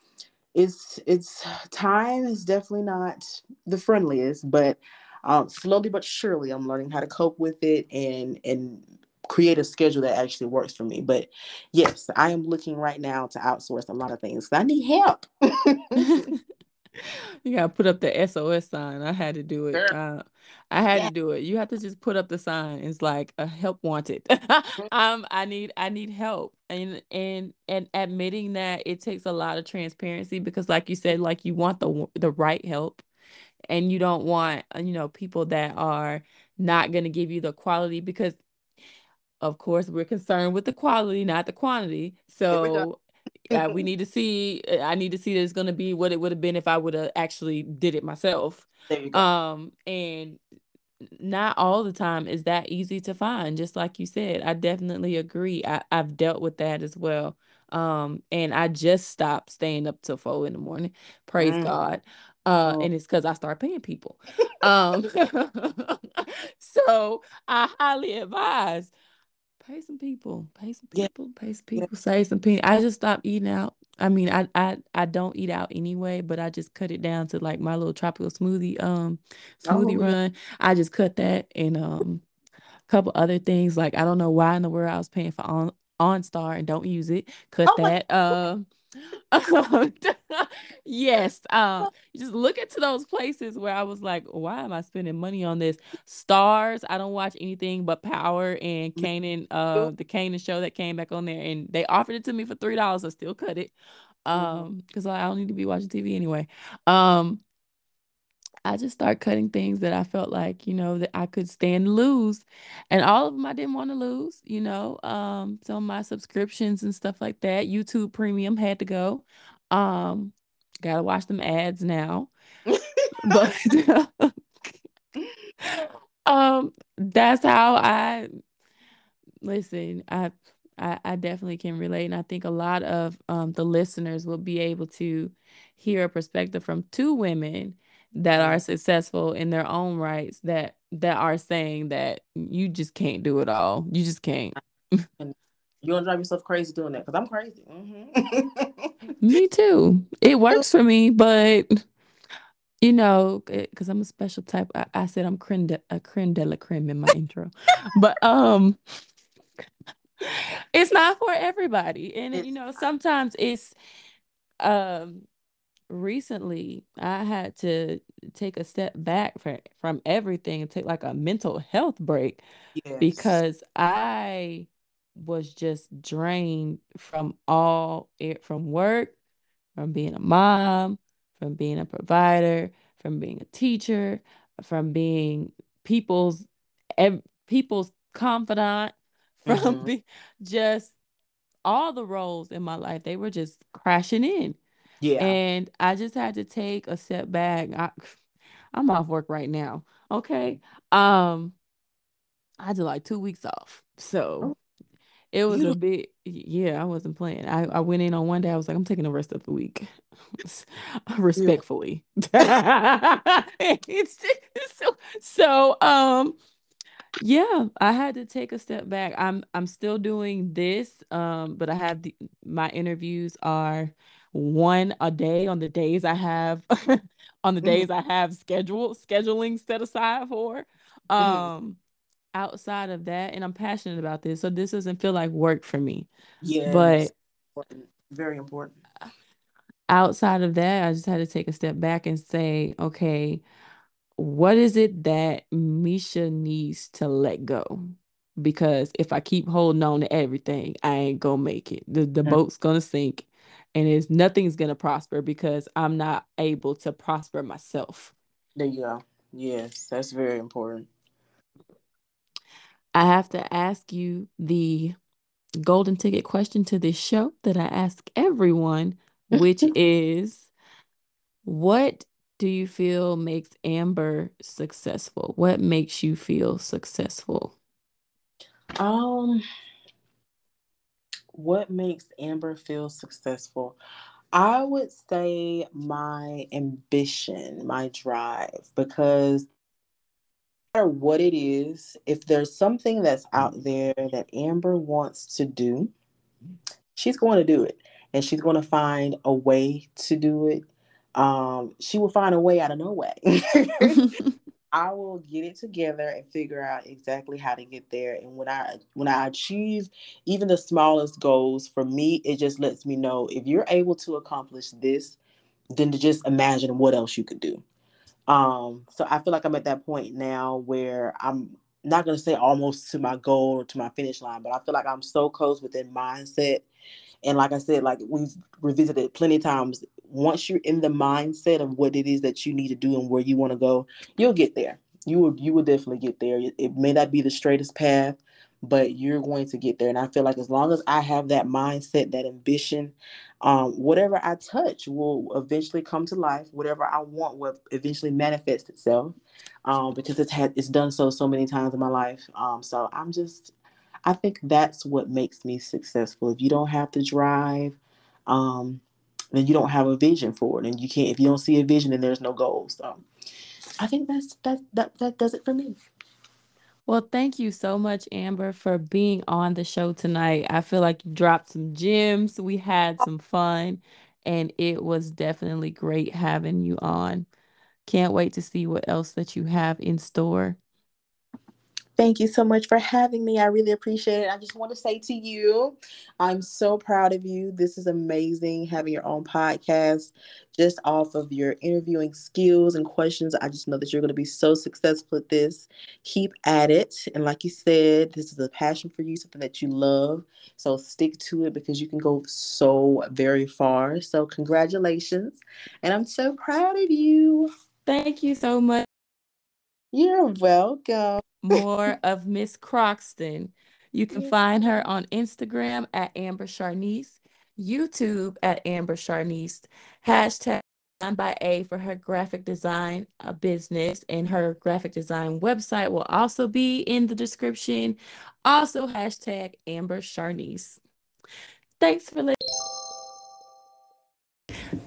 it's it's time is definitely not the friendliest, but um, slowly but surely I'm learning how to cope with it and and create a schedule that actually works for me. But yes, I am looking right now to outsource a lot of things. I need help. you gotta put up the SOS sign. I had to do it. Uh, I had yeah. to do it. You have to just put up the sign. It's like a help wanted. um, I need I need help. And and and admitting that it takes a lot of transparency because like you said, like you want the the right help and you don't want uh, you know people that are not gonna give you the quality because of course we're concerned with the quality, not the quantity. So uh, we need to see i need to see that it's going to be what it would have been if i would have actually did it myself. Um and not all the time is that easy to find just like you said. I definitely agree. I, i've dealt with that as well. Um and i just stopped staying up till four in the morning. Praise mm. god. Uh oh. and it's because i start paying people. Um so i highly advise pay some people, pay some people, yeah. pay some people, yeah. save some penny. I just stopped eating out. I mean, I I I don't eat out anyway, but I just cut it down to like my little tropical smoothie um smoothie oh, run. I just cut that and um a couple other things like I don't know why in the world I was paying for on OnStar and don't use it. Cut oh that. Uh yes. Um, just look into those places where I was like, why am I spending money on this? Starz, I don't watch anything but Power and mm-hmm. Uh, the Kanan show that came back on there, and they offered it to me for three dollars. I still cut it. Mm-hmm. Um, because I don't need to be watching TV anyway. Um, I just start cutting things that I felt like, you know, that I could stand to lose. And all of them I didn't want to lose, you know. Um, some of my subscriptions and stuff like that. YouTube premium had to go. Um, gotta watch them ads now. but um that's how I listen, I I, I definitely can relate. And I think a lot of um, the listeners will be able to hear a perspective from two women that are successful in their own rights that that are saying that you just can't do it all. You just can't. you don't drive yourself crazy doing that because I'm crazy. Mm-hmm. me too. It works for me, but you know, because I'm a special type. I, I said I'm creme de, a creme de la creme in my intro, but um, it's not for everybody, and it's, you know, sometimes it's um recently I had to take a step back for, from everything and take like a mental health break yes. because I was just drained from all it from work, from being a mom, from being a provider, from being a teacher, from being people's ev- people's confidant, from mm-hmm. be- just all the roles in my life. They were just crashing in. Yeah. And I just had to take a step back. I, I'm off work right now. Okay. Um, I did like two weeks off. So oh, it was a bit, yeah, I wasn't playing. I, I went in on one day. I was like, I'm taking the rest of the week respectfully. it's, so, so, um, yeah, I had to take a step back. I'm, I'm still doing this. Um, but I have the, my interviews are one a day on the days I have on the days I have scheduled scheduling set aside for. Mm-hmm. Um outside of that, and I'm passionate about this, so this doesn't feel like work for me. Yeah. But important. very important. Outside of that, I just had to take a step back and say, okay, what is it that Misha needs to let go? Because if I keep holding on to everything, I ain't gonna make it. The the mm-hmm. boat's gonna sink and is nothing's gonna prosper because I'm not able to prosper myself. There you go. Yes, that's very important. I have to ask you the golden ticket question to this show that I ask everyone, which is what do you feel makes Amber successful? What makes you feel successful? Um what makes Amber feel successful? I would say my ambition, my drive, because no matter what it is, if there's something that's out there that Amber wants to do, she's going to do it. and she's going to find a way to do it. Um, she will find a way out of no way. I will get it together and figure out exactly how to get there. And when I when I achieve even the smallest goals, for me, it just lets me know if you're able to accomplish this, then to just imagine what else you could do. Um, so I feel like I'm at that point now where I'm not gonna say almost to my goal or to my finish line, but I feel like I'm so close within mindset. And like I said, like we've revisited plenty of times, once you're in the mindset of what it is that you need to do and where you want to go, you'll get there. You will you will definitely get there. It may not be the straightest path, but you're going to get there. And I feel like as long as I have that mindset, that ambition, um, whatever I touch will eventually come to life. Whatever I want will eventually manifest itself, um, because it's had it's done so so many times in my life. Um, so I'm just, I think that's what makes me successful. If you don't have to drive, um, then you don't have a vision for it, and you can't. If you don't see a vision, then there's no goals. So I think that's that that that does it for me. Well, thank you so much, Amber, for being on the show tonight. I feel like you dropped some gems. We had some fun, and it was definitely great having you on. Can't wait to see what else that you have in store. Thank you so much for having me. I really appreciate it. I just want to say to you, I'm so proud of you. This is amazing having your own podcast just off of your interviewing skills and questions. I just know that you're going to be so successful at this. Keep at it. And like you said, this is a passion for you, something that you love. So stick to it because you can go so very far. So, congratulations. And I'm so proud of you. Thank you so much. You're welcome more of Miss Croxton. You can find her on Instagram at Amber Charnice, YouTube at Amber Charnice, hashtag by A for her graphic design uh, business, and her graphic design website will also be in the description. Also, hashtag Amber Charnice. Thanks for listening.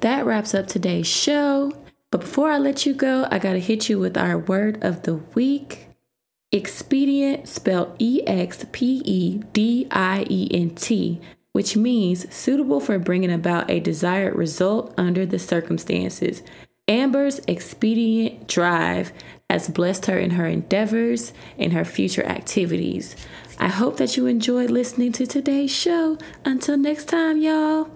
That wraps up today's show. But before I let you go, I got to hit you with our word of the week. Expedient, spelled E X P E D I E N T, which means suitable for bringing about a desired result under the circumstances. Amber's expedient drive has blessed her in her endeavors and her future activities. I hope that you enjoyed listening to today's show. Until next time, y'all.